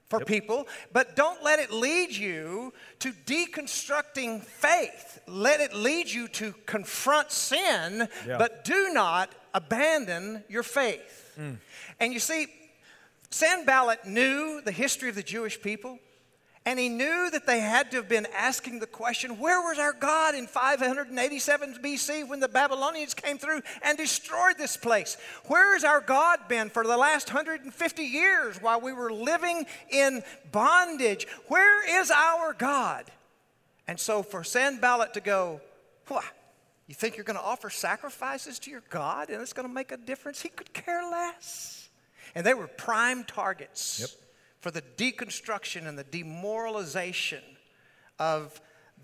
for people, but don't let it lead you to deconstructing faith. Let it lead you to confront sin, Yeah. but do not abandon your faith. Hmm. And you see, Sanballat knew the history of the Jewish people, and he knew that they had to have been asking the question where was our God in 587 BC when the Babylonians came through and destroyed this place? Where has our God been for the last 150 years while we were living in bondage? Where is our God? And so for Sanballat to go, what? You think you're going to offer sacrifices to your God and it's going to make a difference? He could care less. And they were prime targets Yep. for the deconstruction and the demoralization of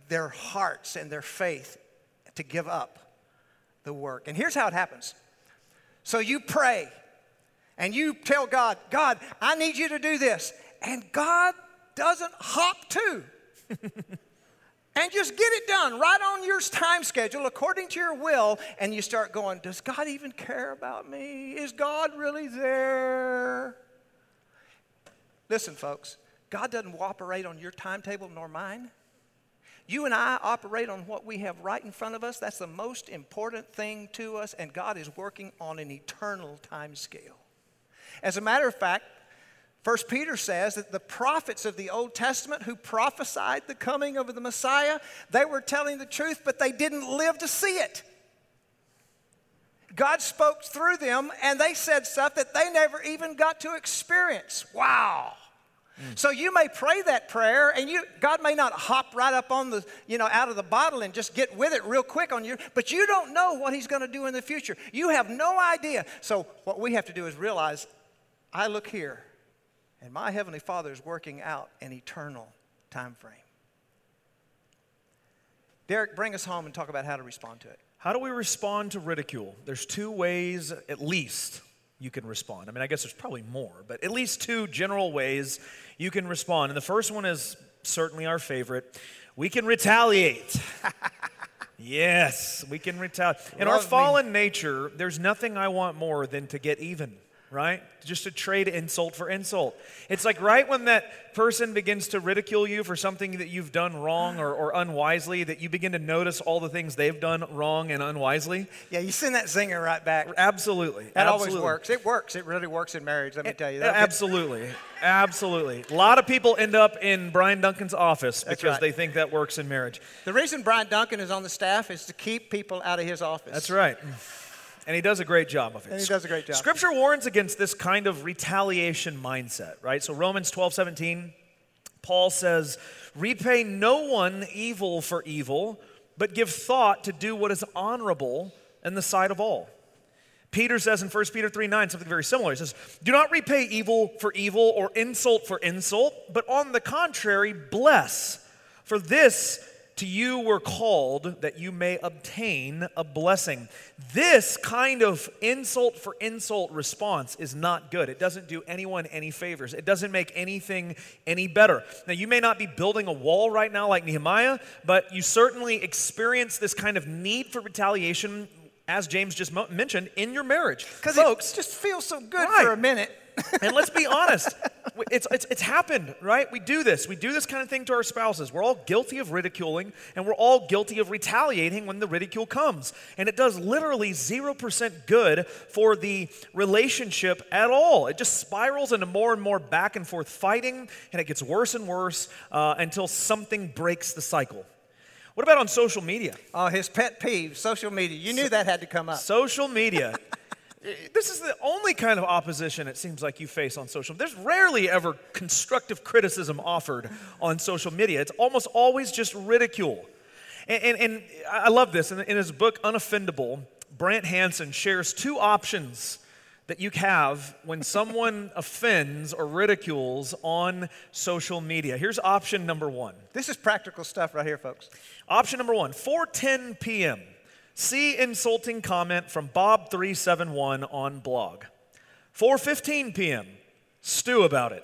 their hearts and their faith to give up the work. And here's how it happens. So you pray and you tell God, God, I need you to do this. And God doesn't hop to (laughs) and just get it done right on your time schedule according to your will and you start going does god even care about me is god really there listen folks god doesn't operate on your timetable nor mine you and I operate on what we have right in front of us. That's the most important thing to us, and God is working on an eternal time scale. As a matter of fact, First Peter says that the prophets of the Old Testament who prophesied the coming of the Messiah, they were telling the truth, but they didn't live to see it. God spoke through them, and they said stuff that they never even got to experience. Wow. So you may pray that prayer, and you God may not hop right up on the you know out of the bottle and just get with it real quick on you, but you don't know what He's going to do in the future. You have no idea. So what we have to do is realize, I look here, and my heavenly Father is working out an eternal time frame. Derek, bring us home and talk about how to respond to it. How do we respond to ridicule? There's two ways, at least, you can respond. I mean, I guess there's probably more, but at least two general ways you can respond. And the first one is certainly our favorite we can retaliate. (laughs) yes, we can retaliate. In our Love me. fallen nature, there's nothing I want more than to get even. Right? Just to trade insult for insult. It's like right when that person begins to ridicule you for something that you've done wrong or, or unwisely, that you begin to notice all the things they've done wrong and unwisely. Yeah, you send that zinger right back. Absolutely. That absolutely. always works. It works. It really works in marriage, let me tell you. Uh, Absolutely. Absolutely. A lot of people end up in Brian Duncan's office That's because right. they think that works in marriage. The reason Brian Duncan is on the staff is to keep people out of his office. That's right. And he does a great job of it. And he does a great job. Scripture warns against this kind of retaliation mindset, right? So Romans 12, 17, Paul says, Repay no one evil for evil, but give thought to do what is honorable in the sight of all. Peter says in 1 Peter 3 9 something very similar. He says, Do not repay evil for evil or insult for insult, but on the contrary, bless. For this To you were called that you may obtain a blessing. This kind of insult for insult response is not good. It doesn't do anyone any favors, it doesn't make anything any better. Now, you may not be building a wall right now like Nehemiah, but you certainly experience this kind of need for retaliation as James just mo- mentioned, in your marriage. Because Folks, it just feels so good Right. for a minute. And let's be honest, it's, it's, it's happened, right? We do this. We do this kind of thing to our spouses. We're all guilty of ridiculing, and we're all guilty of retaliating when the ridicule comes. And it does literally 0% good for the relationship at all. It just spirals into more and more back and forth fighting, and it gets worse and worse uh, until something breaks the cycle. What about on social media? Oh, his pet peeve, social media. You knew that had to come up. Social media. This is the only kind of opposition it seems like you face on social. There's rarely ever constructive criticism offered on social media. It's almost always just ridicule. And, and, and I love this. In, in his book, Unoffendable, Brant Hansen shares two options that you have when someone (laughs) offends or ridicules on social media. Here's option number one. This is practical stuff right here, folks. Option number one, 4:10 p.m. See insulting comment from Bob371 on blog. 4:15 p.m. Stew about it.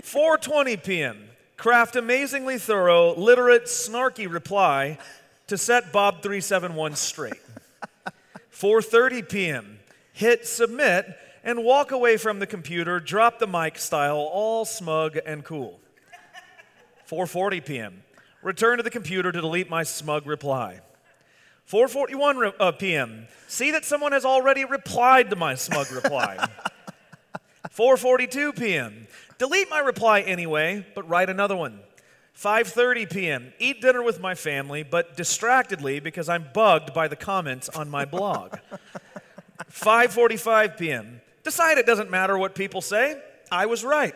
4:20 p.m. Craft amazingly thorough, literate, snarky reply to set Bob371 straight. (laughs) 4:30 p.m. Hit submit and walk away from the computer, drop the mic style, all smug and cool. 4:40 p.m. Return to the computer to delete my smug reply. 4:41 uh, p.m. See that someone has already replied to my smug reply. (laughs) 4:42 p.m. Delete my reply anyway, but write another one. 5:30 p.m. Eat dinner with my family, but distractedly because I'm bugged by the comments on my blog. (laughs) 5:45 p.m. Decide it doesn't matter what people say. I was right.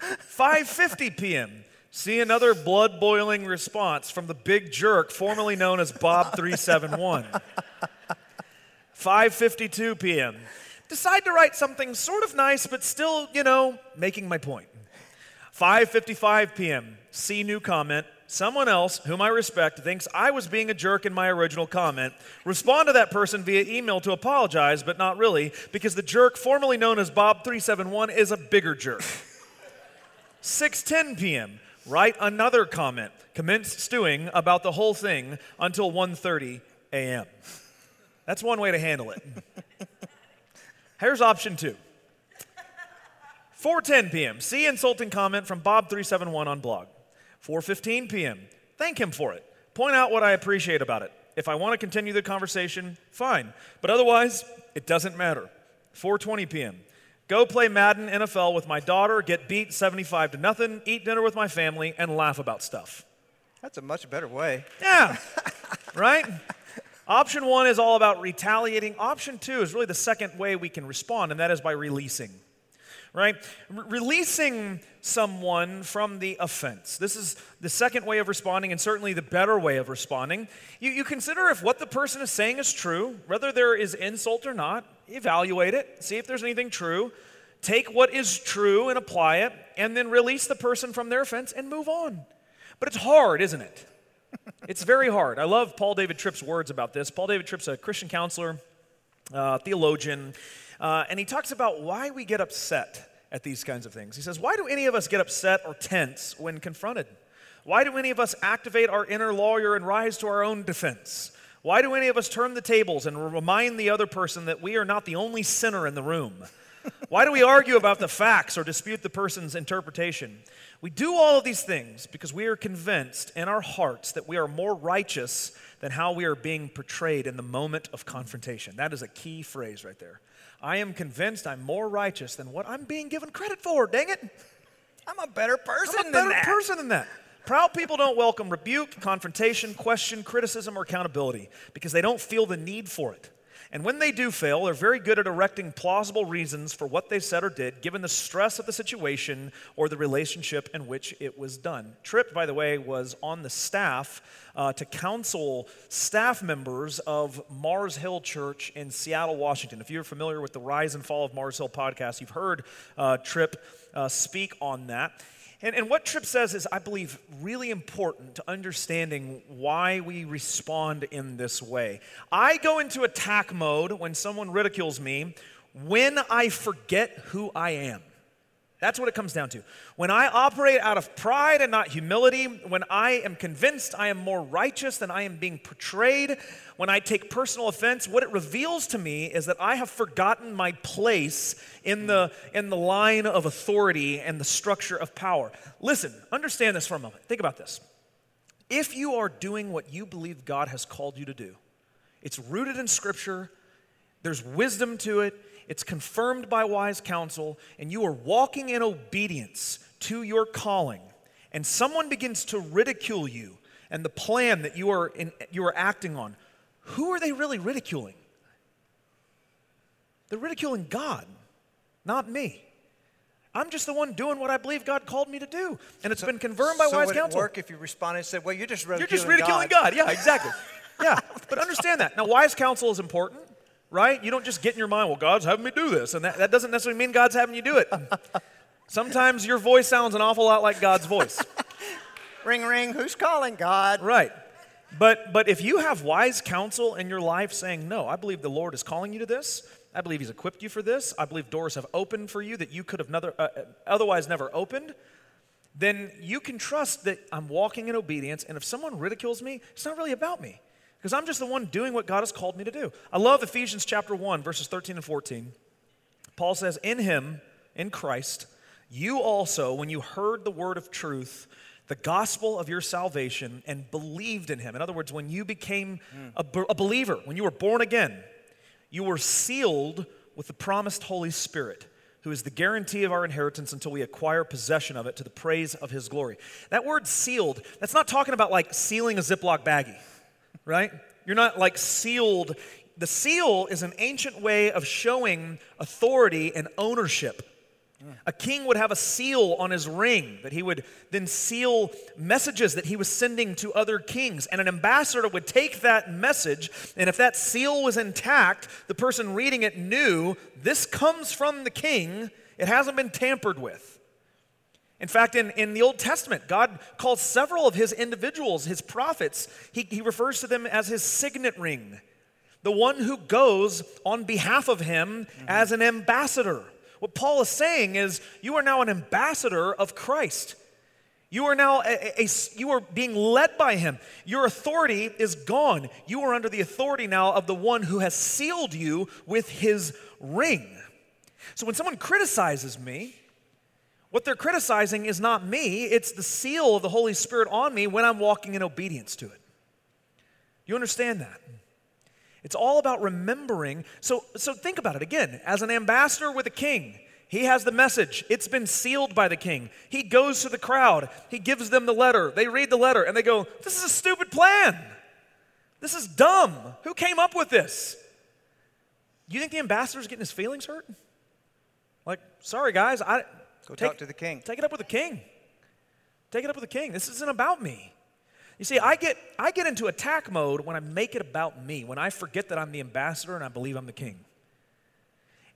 5:50 p.m. See another blood-boiling response from the big jerk formerly known as Bob 371. 5:52 p.m. Decide to write something sort of nice but still, you know, making my point. 5:55 p.m. See new comment. Someone else whom I respect thinks I was being a jerk in my original comment. Respond to that person via email to apologize, but not really, because the jerk formerly known as Bob371 is a bigger jerk. 6:10 p.m. Write another comment. Commence stewing about the whole thing until 1:30 a.m. That's one way to handle it. Here's option 2. 4:10 p.m. See insulting comment from Bob371 on blog. 4:15 p.m. Thank him for it. Point out what I appreciate about it. If I want to continue the conversation, fine. But otherwise, it doesn't matter. 4:20 p.m. Go play Madden NFL with my daughter, get beat 75 to nothing, eat dinner with my family and laugh about stuff. That's a much better way. Yeah. (laughs) right? Option 1 is all about retaliating. Option 2 is really the second way we can respond and that is by releasing right? Re- releasing someone from the offense. This is the second way of responding, and certainly the better way of responding. You, you consider if what the person is saying is true, whether there is insult or not, evaluate it, see if there's anything true, take what is true and apply it, and then release the person from their offense and move on. But it's hard, isn't it? (laughs) it's very hard. I love Paul David Tripp's words about this. Paul David Tripp's a Christian counselor, uh, theologian. Uh, and he talks about why we get upset at these kinds of things. He says, Why do any of us get upset or tense when confronted? Why do any of us activate our inner lawyer and rise to our own defense? Why do any of us turn the tables and remind the other person that we are not the only sinner in the room? Why do we argue about the facts or dispute the person's interpretation? We do all of these things because we are convinced in our hearts that we are more righteous than how we are being portrayed in the moment of confrontation. That is a key phrase right there. I am convinced I'm more righteous than what I'm being given credit for. Dang it. I'm a better person I'm a better that. person than that. Proud people don't welcome rebuke, confrontation, question, criticism, or accountability because they don't feel the need for it. And when they do fail, they're very good at erecting plausible reasons for what they said or did, given the stress of the situation or the relationship in which it was done. Tripp, by the way, was on the staff uh, to counsel staff members of Mars Hill Church in Seattle, Washington. If you're familiar with the Rise and Fall of Mars Hill podcast, you've heard uh, Tripp uh, speak on that. And, and what Tripp says is, I believe, really important to understanding why we respond in this way. I go into attack mode when someone ridicules me when I forget who I am. That's what it comes down to. When I operate out of pride and not humility, when I am convinced I am more righteous than I am being portrayed, when I take personal offense, what it reveals to me is that I have forgotten my place in the, in the line of authority and the structure of power. Listen, understand this for a moment. Think about this. If you are doing what you believe God has called you to do, it's rooted in Scripture, there's wisdom to it, it's confirmed by wise counsel, and you are walking in obedience to your calling, and someone begins to ridicule you and the plan that you are, in, you are acting on, who are they really ridiculing? They're ridiculing God, not me. I'm just the one doing what I believe God called me to do, and it's so, been confirmed by so wise would counsel. It work if you responded and said, "Well, you're just ridiculing You're just ridiculing God." God. Yeah, exactly. yeah, but understand that. Now, wise counsel is important right? You don't just get in your mind, well, God's having me do this. And that, that doesn't necessarily mean God's having you do it. (laughs) Sometimes your voice sounds an awful lot like God's voice. (laughs) ring, ring, who's calling God? Right. But, but if you have wise counsel in your life saying, no, I believe the Lord is calling you to this, I believe He's equipped you for this, I believe doors have opened for you that you could have never, uh, uh otherwise never opened, then you can trust that I'm walking in obedience. And if someone ridicules me, it's not really about me because I'm just the one doing what God has called me to do. I love Ephesians chapter 1, verses 13 and 14. Paul says, In him, in Christ, you also, when you heard the word of truth, the gospel of your salvation, and believed in him. In other words, when you became a, a believer, when you were born again, you were sealed with the promised Holy Spirit who is the guarantee of our inheritance until we acquire possession of it to the praise of his glory. That word sealed, that's not talking about like sealing a Ziploc baggie right? You're not like sealed. The seal is an ancient way of showing authority and ownership. A king would have a seal on his ring that he would then seal messages that he was sending to other kings. And an ambassador would take that message, and if that seal was intact, the person reading it knew this comes from the king, it hasn't been tampered with. In fact, in, in the Old Testament, God calls several of his individuals, his prophets, he, he refers to them as his signet ring, the one who goes on behalf of him mm-hmm. as an ambassador. What Paul is saying is, you are now an ambassador of Christ. You are now a, a, a, you are being led by him. Your authority is gone. You are under the authority now of the one who has sealed you with his ring. So when someone criticizes me, what they're criticizing is not me, it's the seal of the Holy Spirit on me when I'm walking in obedience to it. You understand that? It's all about remembering. So, so think about it again. As an ambassador with a king, he has the message. It's been sealed by the king. He goes to the crowd. He gives them the letter. They read the letter and they go, This is a stupid plan. This is dumb. Who came up with this? You think the ambassador's getting his feelings hurt? Like, sorry guys, I, Go take, talk to the king. Take it up with the king. Take it up with the king. This isn't about me. You see, I get, I get into attack mode when I make it about me, when I forget that I'm the ambassador and I believe I'm the king.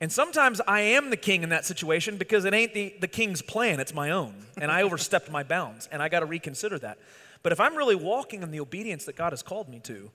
And sometimes I am the king in that situation because it ain't the, the king's plan, it's my own. And I (laughs) overstepped my bounds, and I got to reconsider that. But if I'm really walking in the obedience that God has called me to,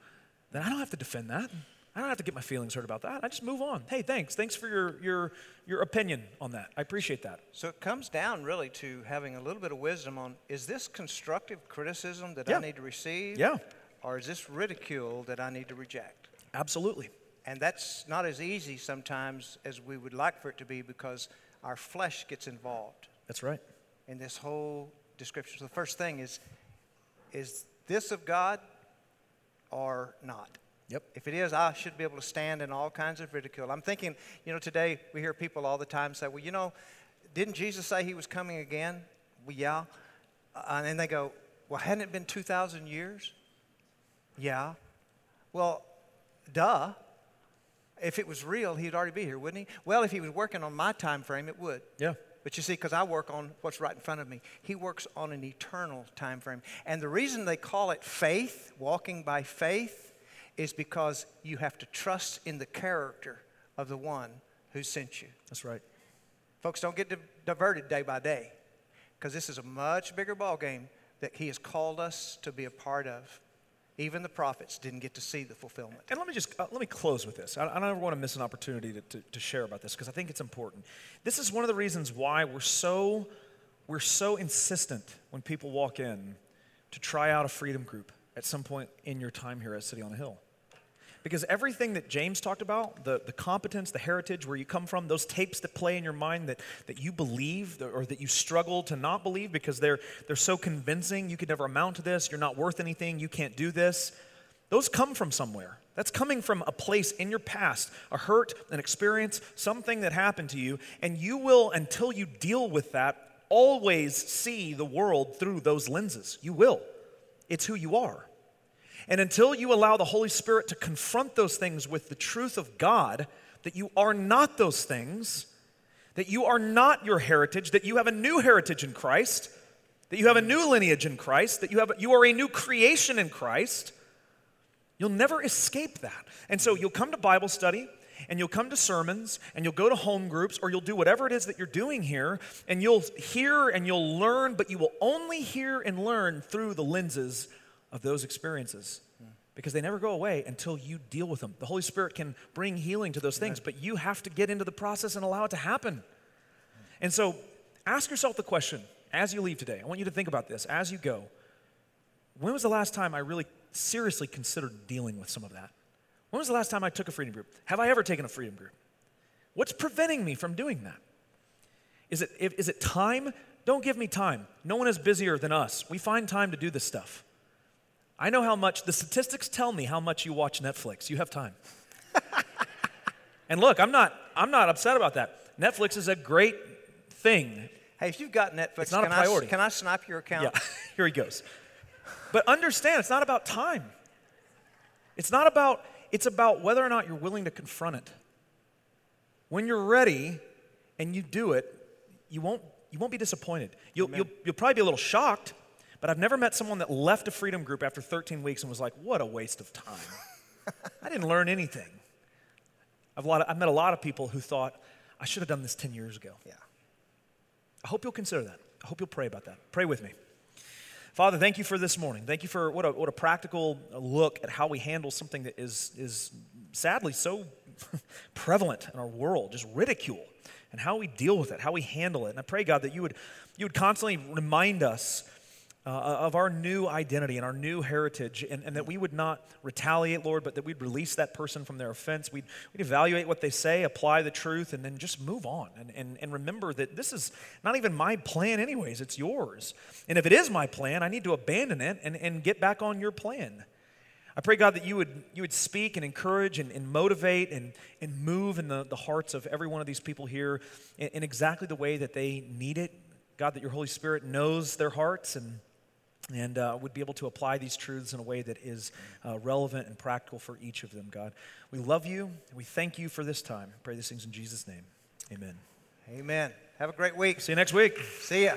then I don't have to defend that. I don't have to get my feelings hurt about that. I just move on. Hey, thanks. Thanks for your, your, your opinion on that. I appreciate that. So it comes down really to having a little bit of wisdom on is this constructive criticism that yeah. I need to receive? Yeah. Or is this ridicule that I need to reject? Absolutely. And that's not as easy sometimes as we would like for it to be because our flesh gets involved. That's right. In this whole description. So the first thing is is this of God or not? Yep. If it is, I should be able to stand in all kinds of ridicule. I'm thinking, you know, today we hear people all the time say, well, you know, didn't Jesus say he was coming again? Well, yeah. Uh, and then they go, well, hadn't it been 2,000 years? Yeah. Well, duh. If it was real, he'd already be here, wouldn't he? Well, if he was working on my time frame, it would. Yeah. But you see, because I work on what's right in front of me, he works on an eternal time frame. And the reason they call it faith, walking by faith, is because you have to trust in the character of the one who sent you. That's right. Folks, don't get diverted day by day. because this is a much bigger ball game that He has called us to be a part of. Even the prophets didn't get to see the fulfillment. And let me just uh, let me close with this. I, I don't ever want to miss an opportunity to, to, to share about this because I think it's important. This is one of the reasons why we're so we're so insistent when people walk in to try out a freedom group at some point in your time here at City on a Hill. Because everything that James talked about, the, the competence, the heritage, where you come from, those tapes that play in your mind that, that you believe or that you struggle to not believe because they're, they're so convincing, you could never amount to this, you're not worth anything, you can't do this, those come from somewhere. That's coming from a place in your past, a hurt, an experience, something that happened to you, and you will, until you deal with that, always see the world through those lenses. You will. It's who you are. And until you allow the Holy Spirit to confront those things with the truth of God, that you are not those things, that you are not your heritage, that you have a new heritage in Christ, that you have a new lineage in Christ, that you, have, you are a new creation in Christ, you'll never escape that. And so you'll come to Bible study, and you'll come to sermons and you'll go to home groups or you'll do whatever it is that you're doing here and you'll hear and you'll learn, but you will only hear and learn through the lenses of those experiences because they never go away until you deal with them. The Holy Spirit can bring healing to those things, but you have to get into the process and allow it to happen. And so ask yourself the question as you leave today. I want you to think about this as you go. When was the last time I really seriously considered dealing with some of that? When was the last time I took a freedom group? Have I ever taken a freedom group? What's preventing me from doing that? Is it, is it time? Don't give me time. No one is busier than us. We find time to do this stuff. I know how much, the statistics tell me how much you watch Netflix. You have time. (laughs) and look, I'm not, I'm not upset about that. Netflix is a great thing. Hey, if you've got Netflix, it's not can, a priority. I, can I snipe your account? Yeah, (laughs) here he goes. But understand, it's not about time. It's not about, it's about whether or not you're willing to confront it. When you're ready and you do it, you won't, you won't be disappointed. You'll, you'll, you'll probably be a little shocked but I've never met someone that left a freedom group after 13 weeks and was like, what a waste of time. I didn't learn anything. I've, of, I've, met a lot of people who thought, I should have done this 10 years ago. Yeah. I hope you'll consider that. I hope you'll pray about that. Pray with me. Father, thank you for this morning. Thank you for what a, what a practical look at how we handle something that is, is sadly so (laughs) prevalent in our world, just ridicule, and how we deal with it, how we handle it. And I pray, God, that you would, you would constantly remind us uh, of our new identity and our new heritage, and, and, that we would not retaliate, Lord, but that we'd release that person from their offense. We'd, we'd evaluate what they say, apply the truth, and then just move on. And, and, and remember that this is not even my plan, anyways, it's yours. And if it is my plan, I need to abandon it and, and get back on your plan. I pray, God, that you would, you would speak and encourage and, and motivate and, and move in the, the hearts of every one of these people here in, in exactly the way that they need it. God, that your Holy Spirit knows their hearts and and uh, would be able to apply these truths in a way that is uh, relevant and practical for each of them, God. We love you. We thank you for this time. Pray these things in Jesus' name. Amen. Amen. Have a great week. See you next week. See ya.